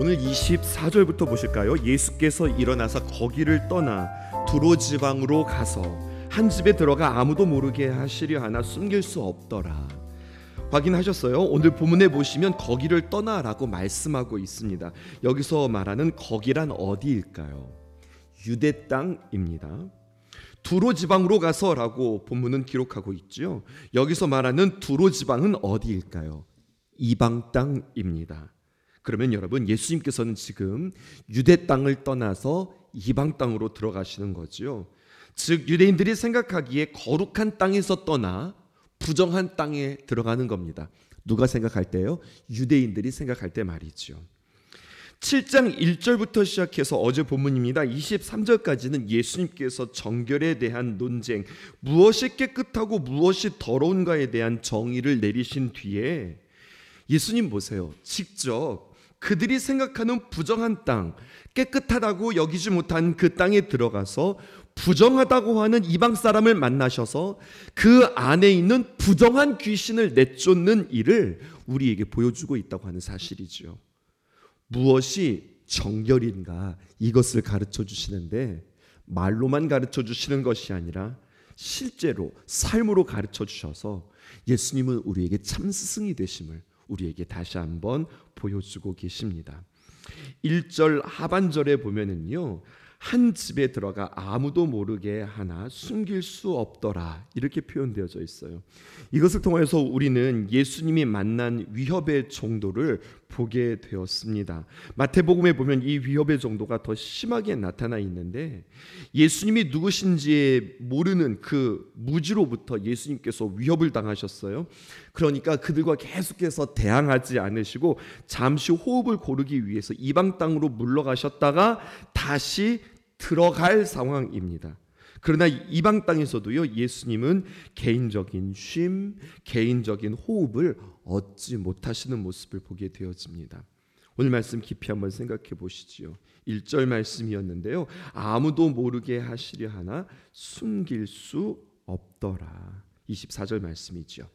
오늘 24절부터 보실까요? 예수께서 일어나서 거기를 떠나 두로 지방으로 가서 한 집에 들어가 아무도 모르게 하시려 하나 숨길 수 없더라. 확인하셨어요? 오늘 본문에 보시면 거기를 떠나라고 말씀하고 있습니다. 여기서 말하는 거기란 어디일까요? 유대 땅입니다. 두로 지방으로 가서라고 본문은 기록하고 있죠. 여기서 말하는 두로 지방은 어디일까요? 이방 땅입니다. 그러면 여러분 예수님께서는 지금 유대 땅을 떠나서 이방 땅으로 들어가시는 거지요. 즉 유대인들이 생각하기에 거룩한 땅에서 떠나 부정한 땅에 들어가는 겁니다. 누가 생각할 때요? 유대인들이 생각할 때 말이죠. 7장 1절부터 시작해서 어제 본문입니다. 23절까지는 예수님께서 정결에 대한 논쟁, 무엇이 깨끗하고 무엇이 더러운가에 대한 정의를 내리신 뒤에 예수님 보세요. 직접 그들이 생각하는 부정한 땅, 깨끗하다고 여기지 못한 그 땅에 들어가서 부정하다고 하는 이방 사람을 만나셔서 그 안에 있는 부정한 귀신을 내쫓는 일을 우리에게 보여주고 있다고 하는 사실이지요. 무엇이 정결인가 이것을 가르쳐 주시는데 말로만 가르쳐 주시는 것이 아니라 실제로 삶으로 가르쳐 주셔서 예수님은 우리에게 참 스승이 되심을 우리에게 다시 한번 보여주고 계십니다. 1절 하반절에 보면은요. 한 집에 들어가 아무도 모르게 하나 숨길 수 없더라 이렇게 표현되어져 있어요. 이것을 통해서 우리는 예수님이 만난 위협의 정도를 보게 되었습니다. 마태복음에 보면 이 위협의 정도가 더 심하게 나타나 있는데 예수님이 누구신지 모르는 그 무지로부터 예수님께서 위협을 당하셨어요. 그러니까 그들과 계속해서 대항하지 않으시고 잠시 호흡을 고르기 위해서 이방 땅으로 물러가셨다가 다시 들어갈 상황입니다. 그러나 이방 땅에서도요 예수님은 개인적인 쉼, 개인적인 호흡을 얻지 못하시는 모습을 보게 되어집니다. 오늘 말씀 깊이 한번 생각해 보시지요. 1절 말씀이었는데요. 아무도 모르게 하시려 하나 숨길 수 없더라. 24절 말씀이죠.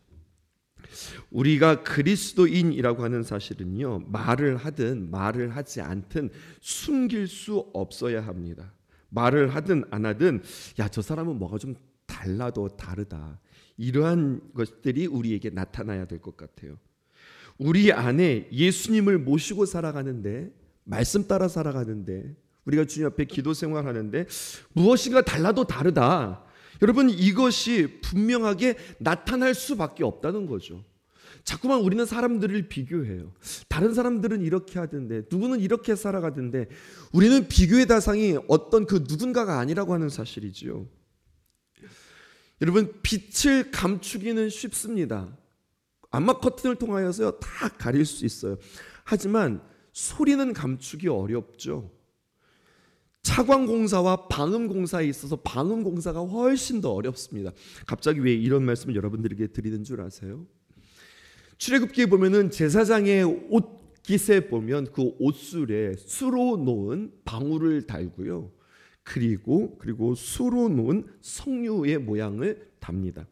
우리가 그리스도인이라고 하는 사실은요. 말을 하든 말을 하지 않든 숨길 수 없어야 합니다. 말을 하든 안 하든 야 저 사람은 뭐가 좀 달라도 다르다. 이러한 것들이 우리에게 나타나야 될 것 같아요. 우리 안에 예수님을 모시고 살아가는데 말씀 따라 살아가는데 우리가 주님 앞에 기도 생활하는데 무엇인가 달라도 다르다. 여러분 이것이 분명하게 나타날 수밖에 없다는 거죠. 자꾸만 우리는 사람들을 비교해요. 다른 사람들은 이렇게 하던데 누구는 이렇게 살아가던데 우리는 비교의 대상이 어떤 그 누군가가 아니라고 하는 사실이지요. 여러분 빛을 감추기는 쉽습니다. 암막 커튼을 통하여서 다 가릴 수 있어요. 하지만 소리는 감추기 어렵죠. 차광 공사와 방음 공사에 있어서 방음 공사가 훨씬 더 어렵습니다. 갑자기 왜 이런 말씀을 여러분들에게 드리는 줄 아세요? 출애굽기에 보면은 제사장의 옷깃에 보면 그 옷술에 수로 놓은 방울을 달고요. 그리고 그리고 수로 놓은 석류의 모양을 답니다.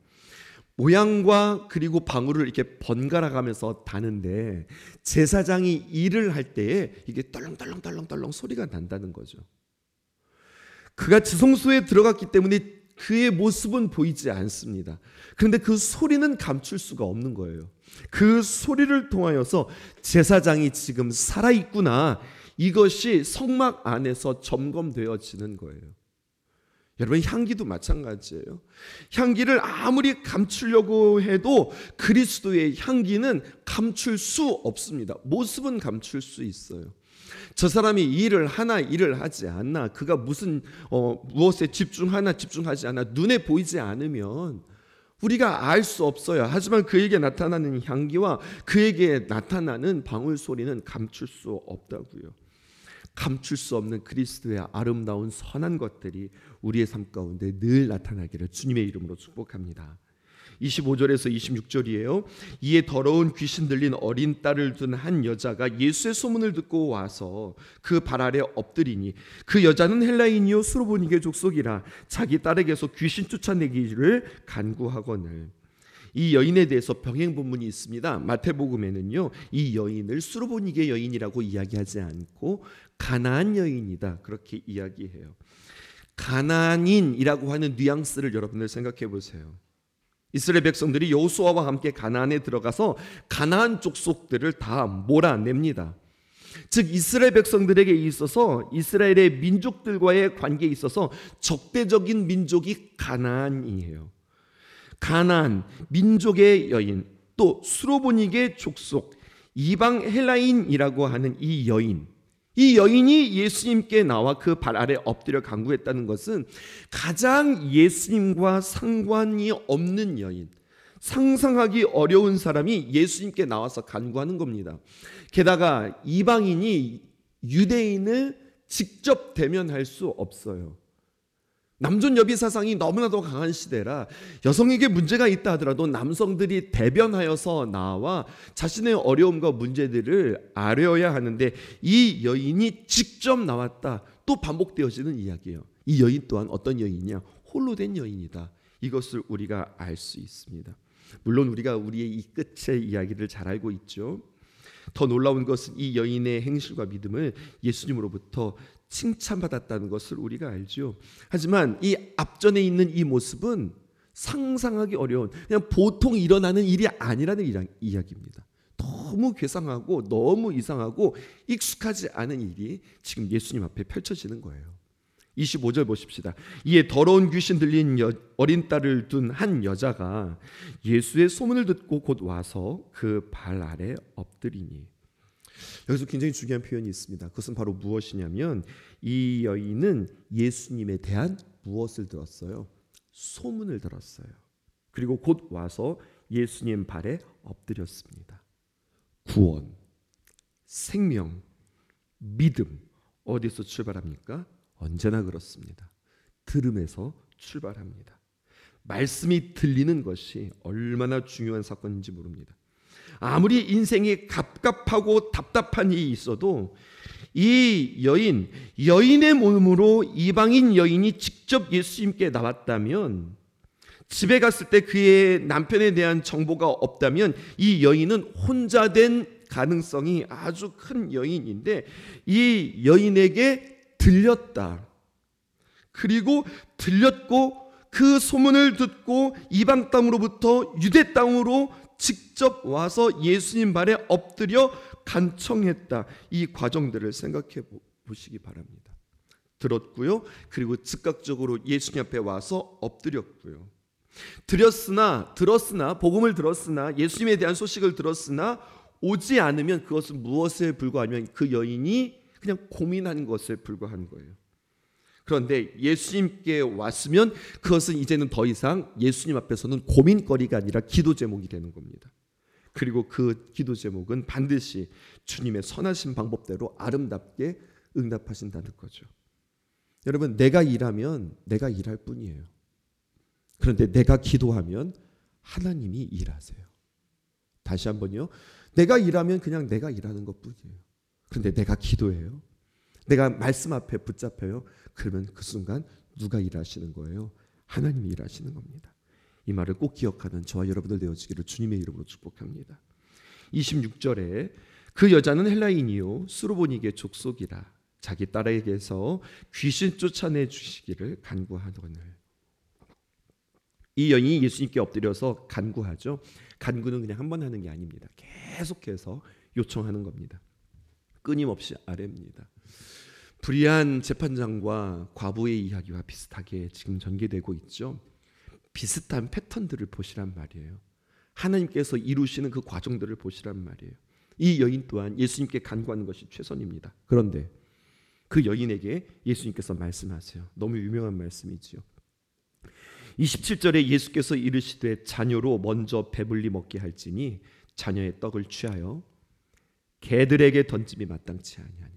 모양과 그리고 방울을 이렇게 번갈아 가면서 다는데 제사장이 일을 할 때에 이게 떨렁떨렁떨렁떨렁 소리가 난다는 거죠. 그가 지성소에 들어갔기 때문에 그의 모습은 보이지 않습니다. 그런데 그 소리는 감출 수가 없는 거예요. 그 소리를 통하여서 제사장이 지금 살아있구나. 이것이 성막 안에서 점검되어지는 거예요. 여러분 향기도 마찬가지예요. 향기를 아무리 감추려고 해도 그리스도의 향기는 감출 수 없습니다. 모습은 감출 수 있어요. 저 사람이 일을 하나 일을 하지 않나 그가 무슨 어, 무엇에 집중하나 집중하지 않아 눈에 보이지 않으면 우리가 알 수 없어요. 하지만 그에게 나타나는 향기와 그에게 나타나는 방울 소리는 감출 수 없다고요. 감출 수 없는 그리스도의 아름다운 선한 것들이 우리의 삶 가운데 늘 나타나기를 주님의 이름으로 축복합니다. 25절에서 26절이에요. 이에 더러운 귀신 들린 어린 딸을 둔 한 여자가 예수의 소문을 듣고 와서 그 발 아래 엎드리니 그 여자는 헬라인이요 수로보니게 족속이라 자기 딸에게서 귀신 쫓아내기를 간구하거늘 이 여인에 대해서 병행 본문이 있습니다. 마태복음에는요. 이 여인을 수로보니게 여인이라고 이야기하지 않고 가나안 여인이다. 그렇게 이야기해요. 가나안인이라고 하는 뉘앙스를 여러분들 생각해 보세요. 이스라엘 백성들이 여호수아와 함께 가나안에 들어가서 가나안 족속들을 다 몰아냅니다. 즉 이스라엘 백성들에게 있어서 이스라엘의 민족들과의 관계에 있어서 적대적인 민족이 가나안이에요. 가나안 민족의 여인 또 수로보닉의 족속 이방 헬라인이라고 하는 이 여인 이 여인이 예수님께 나와 그 발 아래 엎드려 간구했다는 것은 가장 예수님과 상관이 없는 여인, 상상하기 어려운 사람이 예수님께 나와서 간구하는 겁니다. 게다가 이방인이 유대인을 직접 대면할 수 없어요. 남존 여비 사상이 너무나도 강한 시대라 여성에게 문제가 있다 하더라도 남성들이 대변하여서 나와 자신의 어려움과 문제들을 아려야 하는데 이 여인이 직접 나왔다. 또 반복되어지는 이야기예요. 이 여인 또한 어떤 여인이냐? 홀로 된 여인이다. 이것을 우리가 알 수 있습니다. 물론 우리가 우리의 이 끝의 이야기를 잘 알고 있죠. 더 놀라운 것은 이 여인의 행실과 믿음을 예수님으로부터 칭찬받았다는 것을 우리가 알죠. 하지만 이 앞전에 있는 이 모습은 상상하기 어려운 그냥 보통 일어나는 일이 아니라는 이야기입니다. 너무 괴상하고 너무 이상하고 익숙하지 않은 일이 지금 예수님 앞에 펼쳐지는 거예요. 25절 보십시다. 이에 더러운 귀신 들린 여, 어린 딸을 둔 한 여자가 예수의 소문을 듣고 곧 와서 그 발 아래 엎드리니 여기서 굉장히 중요한 표현이 있습니다. 그것은 바로 무엇이냐면 이 여인은 예수님에 대한 무엇을 들었어요? 소문을 들었어요. 그리고 곧 와서 예수님 발에 엎드렸습니다. 구원, 생명, 믿음 어디서 출발합니까? 언제나 그렇습니다. 들음에서 출발합니다. 말씀이 들리는 것이 얼마나 중요한 사건인지 모릅니다. 아무리 인생이 갑갑하고 답답한 일이 있어도 이 여인, 여인의 몸으로 이방인 여인이 직접 예수님께 나왔다면 집에 갔을 때 그의 남편에 대한 정보가 없다면 이 여인은 혼자 된 가능성이 아주 큰 여인인데 이 여인에게 들렸다. 그리고 들렸고 그 소문을 듣고 이방 땅으로부터 유대 땅으로 직접 와서 예수님 발에 엎드려 간청했다. 이 과정들을 생각해 보시기 바랍니다. 들었고요. 그리고 즉각적으로 예수님 앞에 와서 엎드렸고요. 들었으나 들었으나 복음을 들었으나 예수님에 대한 소식을 들었으나 오지 않으면 그것은 무엇에 불과하면 그 여인이 그냥 고민한 것에 불과한 거예요. 그런데 예수님께 왔으면 그것은 이제는 더 이상 예수님 앞에서는 고민거리가 아니라 기도 제목이 되는 겁니다. 그리고 그 기도 제목은 반드시 주님의 선하신 방법대로 아름답게 응답하신다는 거죠. 여러분, 내가 일하면 내가 일할 뿐이에요. 그런데 내가 기도하면 하나님이 일하세요. 다시 한번요. 내가 일하면 그냥 내가 일하는 것 뿐이에요. 그런데 내가 기도해요. 내가 말씀 앞에 붙잡혀요. 그러면 그 순간 누가 일하시는 거예요? 하나님이 일하시는 겁니다. 이 말을 꼭 기억하는 저와 여러분들 되어지기를 주님의 이름으로 축복합니다. 26절에 그 여자는 헬라인이요 수르보니게 족속이라 자기 딸에게서 귀신 쫓아내 주시기를 간구하더늘 이 여인이 예수님께 엎드려서 간구하죠. 간구는 그냥 한 번 하는 게 아닙니다. 계속해서 요청하는 겁니다. 끊임없이 아뢰입니다. 불의한 재판장과 과부의 이야기와 비슷하게 지금 전개되고 있죠. 비슷한 패턴들을 보시란 말이에요. 하나님께서 이루시는 그 과정들을 보시란 말이에요. 이 여인 또한 예수님께 간구하는 것이 최선입니다. 그런데 그 여인에게 예수님께서 말씀하세요. 너무 유명한 말씀이지요. 27절에 예수께서 이르시되 자녀로 먼저 배불리 먹게 할지니 자녀의 떡을 취하여 개들에게 던짐이 마땅치 아니하니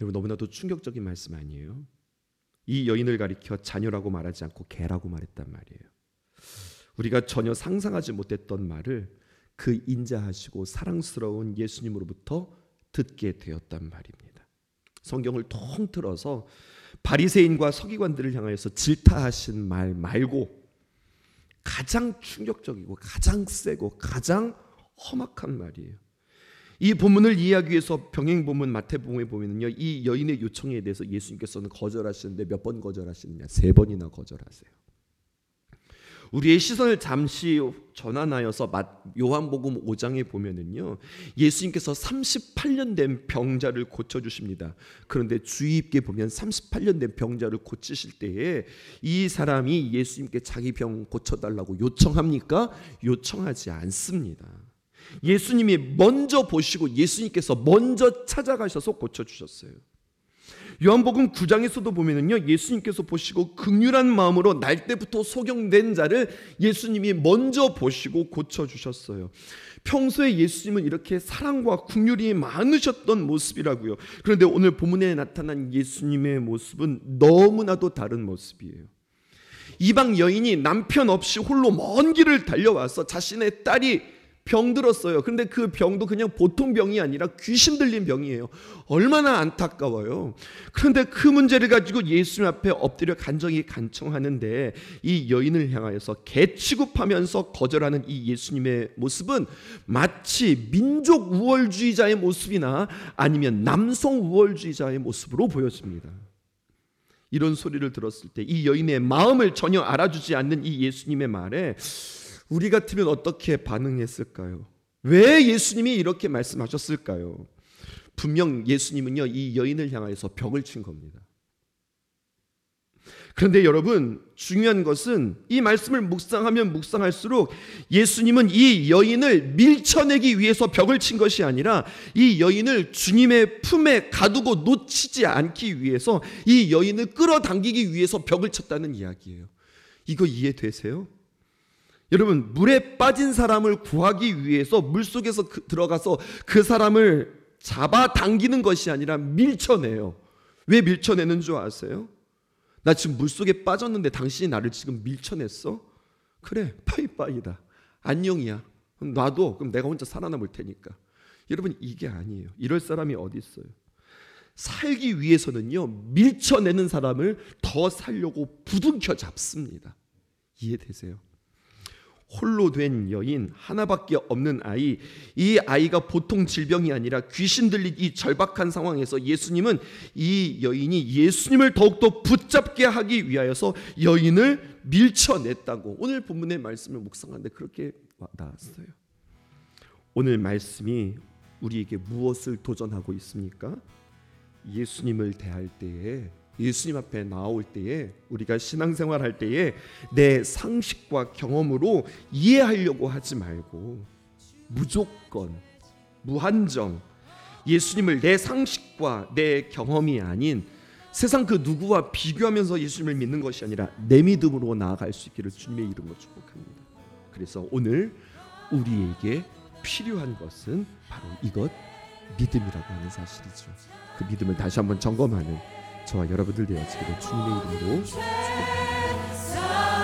여러분 너무나도 충격적인 말씀 아니에요? 이 여인을 가리켜 자녀라고 말하지 않고 개라고 말했단 말이에요. 우리가 전혀 상상하지 못했던 말을 그 인자하시고 사랑스러운 예수님으로부터 듣게 되었단 말입니다. 성경을 통틀어서 바리새인과 서기관들을 향하여서 질타하신 말 말고 가장 충격적이고 가장 세고 가장 험악한 말이에요. 이 본문을 이해하기 위해서 병행 본문 마태복음에 보면은요. 이 여인의 요청에 대해서 예수님께서는 거절하시는데 몇 번 거절하시느냐? 세 번이나 거절하세요. 우리의 시선을 잠시 전환하여서 요한복음 5장에 보면은요. 예수님께서 38년 된 병자를 고쳐 주십니다. 그런데 주의 깊게 보면 38년 된 병자를 고치실 때에 이 사람이 예수님께 자기 병 고쳐 달라고 요청합니까? 요청하지 않습니다. 예수님이 먼저 보시고 예수님께서 먼저 찾아가셔서 고쳐 주셨어요. 요한복음 9장에서도 보면은요. 예수님께서 보시고 극률한 마음으로 날 때부터 소경된 자를 예수님이 먼저 보시고 고쳐 주셨어요. 평소에 예수님은 이렇게 사랑과 국률이 많으셨던 모습이라고요. 그런데 오늘 본문에 나타난 예수님의 모습은 너무나도 다른 모습이에요. 이방 여인이 남편 없이 홀로 먼 길을 달려와서 자신의 딸이 병들었어요. 그런데 그 병도 그냥 보통 병이 아니라 귀신 들린 병이에요. 얼마나 안타까워요. 그런데 그 문제를 가지고 예수님 앞에 엎드려 간정히 간청하는데 이 여인을 향하여서 개취급하면서 거절하는 이 예수님의 모습은 마치 민족 우월주의자의 모습이나 아니면 남성 우월주의자의 모습으로 보여집니다. 이런 소리를 들었을 때 이 여인의 마음을 전혀 알아주지 않는 이 예수님의 말에 우리 같으면 어떻게 반응했을까요? 왜 예수님이 이렇게 말씀하셨을까요? 분명 예수님은요, 이 여인을 향하여서 벽을 친 겁니다. 그런데 여러분, 중요한 것은 이 말씀을 묵상하면 묵상할수록 예수님은 이 여인을 밀쳐내기 위해서 벽을 친 것이 아니라 이 여인을 주님의 품에 가두고 놓치지 않기 위해서 이 여인을 끌어당기기 위해서 벽을 쳤다는 이야기예요. 이거 이해되세요? 여러분 물에 빠진 사람을 구하기 위해서 물 속에서 그, 들어가서 그 사람을 잡아 당기는 것이 아니라 밀쳐내요. 왜 밀쳐내는 줄 아세요? 나 지금 물 속에 빠졌는데 당신이 나를 지금 밀쳐냈어? 그래 빠이빠이다. 안녕이야. 놔도 그럼 내가 혼자 살아남을 테니까. 여러분 이게 아니에요. 이럴 사람이 어디 있어요? 살기 위해서는요 밀쳐내는 사람을 더 살려고 부둥켜 잡습니다. 이해되세요? 홀로 된 여인 하나밖에 없는 아이 이 아이가 보통 질병이 아니라 귀신 들린 이 절박한 상황에서 예수님은 이 여인이 예수님을 더욱더 붙잡게 하기 위하여서 여인을 밀쳐냈다고 오늘 본문의 말씀을 묵상하는데 그렇게 나왔어요. 오늘 말씀이 우리에게 무엇을 도전하고 있습니까? 예수님을 대할 때에 예수님 앞에 나올 때에 우리가 신앙생활 할 때에 내 상식과 경험으로 이해하려고 하지 말고 무조건 무한정 예수님을 내 상식과 내 경험이 아닌 세상 그 누구와 비교하면서 예수님을 믿는 것이 아니라 내 믿음으로 나아갈 수 있기를 주님의 이름으로 축복합니다. 그래서 오늘 우리에게 필요한 것은 바로 이것 믿음이라고 하는 사실이죠. 그 믿음을 다시 한번 점검하는 저와 여러분들 되어지기를 주님의 이름으로 축복합니다.